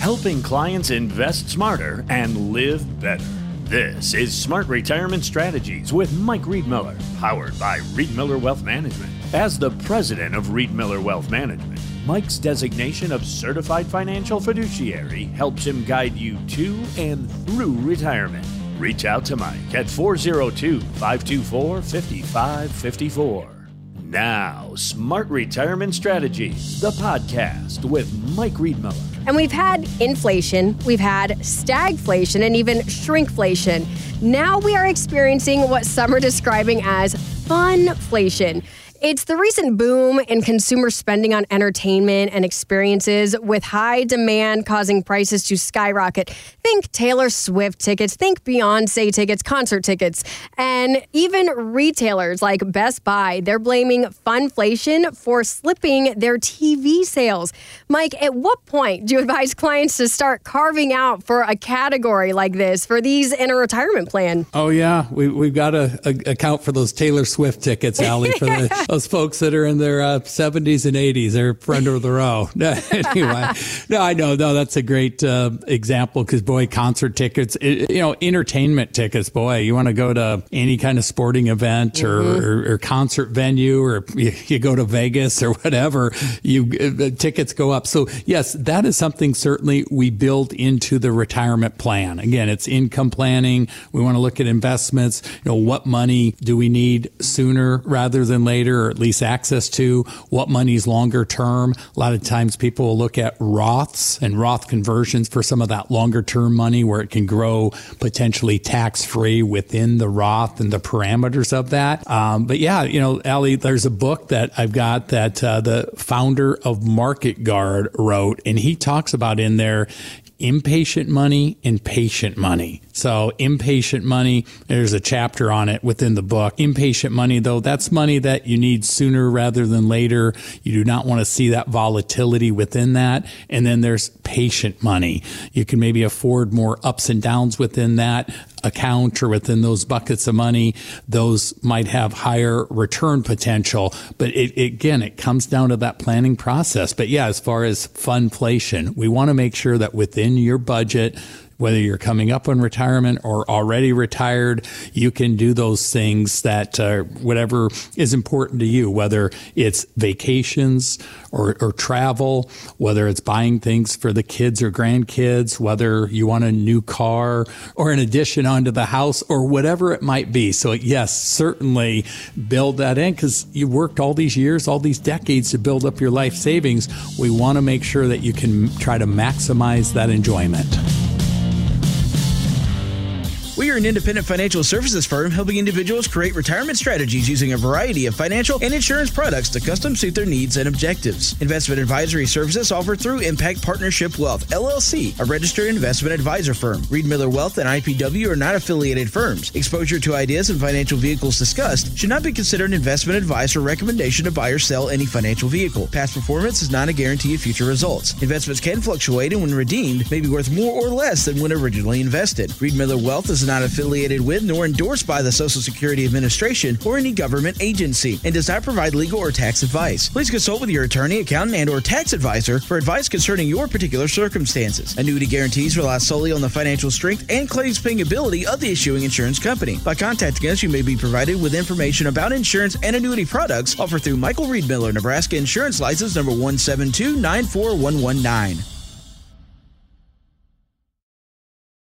helping clients invest smarter and live better. This is Smart Retirement Strategies with Mike Riedmiller, powered by Riedmiller Wealth Management. As the president of Riedmiller Wealth Management, Mike's designation of certified financial fiduciary helps him guide you to and through retirement. Reach out to Mike at 402 524 5554. Now, Smart Retirement Strategies, the podcast with Mike Riedmiller. And we've had inflation, we've had stagflation, and even shrinkflation. Now we are experiencing what some are describing as funflation. It's the recent boom in consumer spending on entertainment and experiences with high demand causing prices to skyrocket. Think Taylor Swift tickets, think Beyonce tickets, concert tickets, and even retailers like Best Buy, they're blaming funflation for slipping their TV sales. Mike, at what point do you advise clients to start carving out for a category like this for these in a retirement plan? Oh yeah, we we've got to account for those Taylor Swift tickets, Allie, for the those folks that are in their uh, 70s and 80s. They're front of the row. anyway, no, I know. No, that's a great uh, example because, boy, concert tickets, it, you know, entertainment tickets, boy, you want to go to any kind of sporting event mm-hmm. or, or, or, concert venue or you, you, go to Vegas or whatever, you the tickets go up. So, yes, that is something certainly we build into the retirement plan. Again, it's income planning. We want to look at investments. You know, what money do we need sooner rather than later? Or at least access to, what money's longer term. A lot of times people will look at Roths and Roth conversions for some of that longer term money where it can grow potentially tax free within the Roth and the parameters of that. Um, but yeah, you know, Ali, there's a book that I've got that uh, the founder of Market Guard wrote, and he talks about in there impatient money and patient money. So, impatient money, there's a chapter on it within the book. Impatient money, though, that's money that you need sooner rather than later. You do not want to see that volatility within that. And then there's patient money. You can maybe afford more ups and downs within that account or within those buckets of money, those might have higher return potential. But it, again, it comes down to that planning process. But yeah, as far as funflation, we want to make sure that within your budget, whether you're coming up on retirement or already retired, you can do those things that uh, whatever is important to you, whether it's vacations or, or travel, whether it's buying things for the kids or grandkids, whether you want a new car or an addition onto the house or whatever it might be. So, yes, certainly build that in because you worked all these years, all these decades to build up your life savings. We want to make sure that you can try to maximize that enjoyment. We are an independent financial services firm helping individuals create retirement strategies using a variety of financial and insurance products to custom suit their needs and objectives. Investment advisory services offered through Impact Partnership Wealth, LLC, a registered investment advisor firm. Riedmiller Wealth and IPW are not affiliated firms. Exposure to ideas and financial vehicles discussed should not be considered investment advice or recommendation to buy or sell any financial vehicle. Past performance is not a guarantee of future results. Investments can fluctuate and when redeemed may be worth more or less than when originally invested. Riedmiller Wealth is not affiliated with nor endorsed by the Social Security Administration or any government agency and does not provide legal or tax advice. Please consult with your attorney, accountant, and or tax advisor for advice concerning your particular circumstances. Annuity guarantees rely solely on the financial strength and claims paying ability of the issuing insurance company. By contacting us, you may be provided with information about insurance and annuity products offered through Michael Riedmiller, Nebraska Insurance License number 172 94119.